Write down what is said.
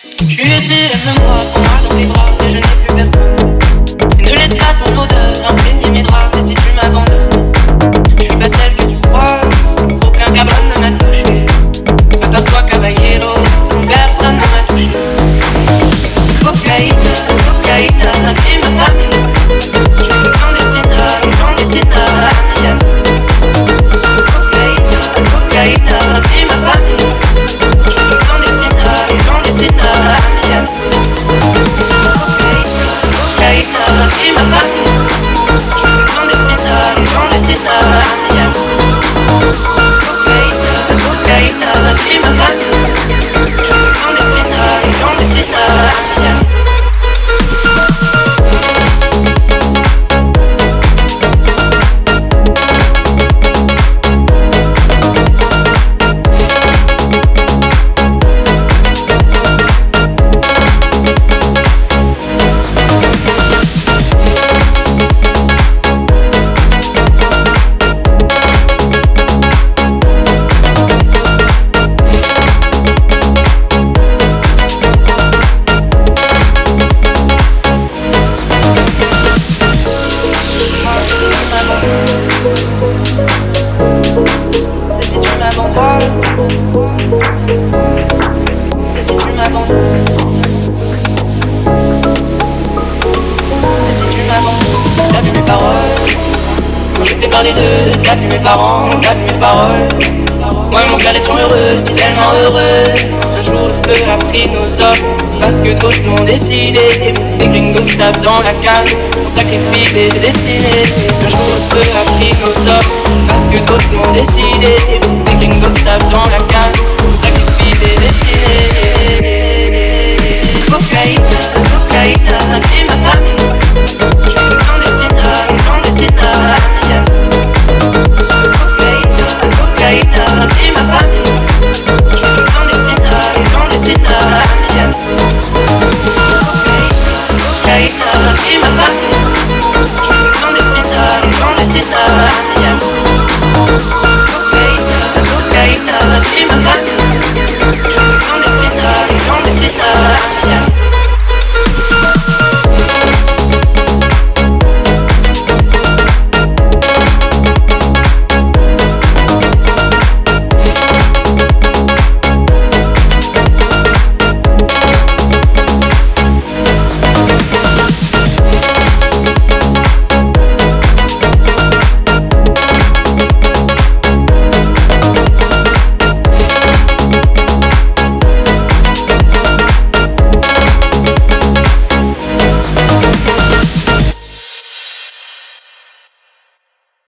Tu étais de moi, dans tes bras et je n'ai plus personne. Ne laisse pas ton odeur imprégner mes draps. Et si tu m'abandonnes, je suis pas celle que tu. Aucun cabron ne m'a touché. Personne. Cocaïne, ma Préoccupé par les deux, t'as vu mes parents, t'as vu mes paroles. Moi et mon frère étions heureux, c'est tellement heureux. Un jour le feu a pris nos hommes, parce que d'autres l'ont décidé. Des gringos tapent dans la cage, on sacrifie des destinées. Un jour le feu a pris nos hommes, parce que d'autres l'ont décidé. Des gringos tapent dans la cage, on sacrifie des destinées. Cocaïne, cocaïne, ma famille.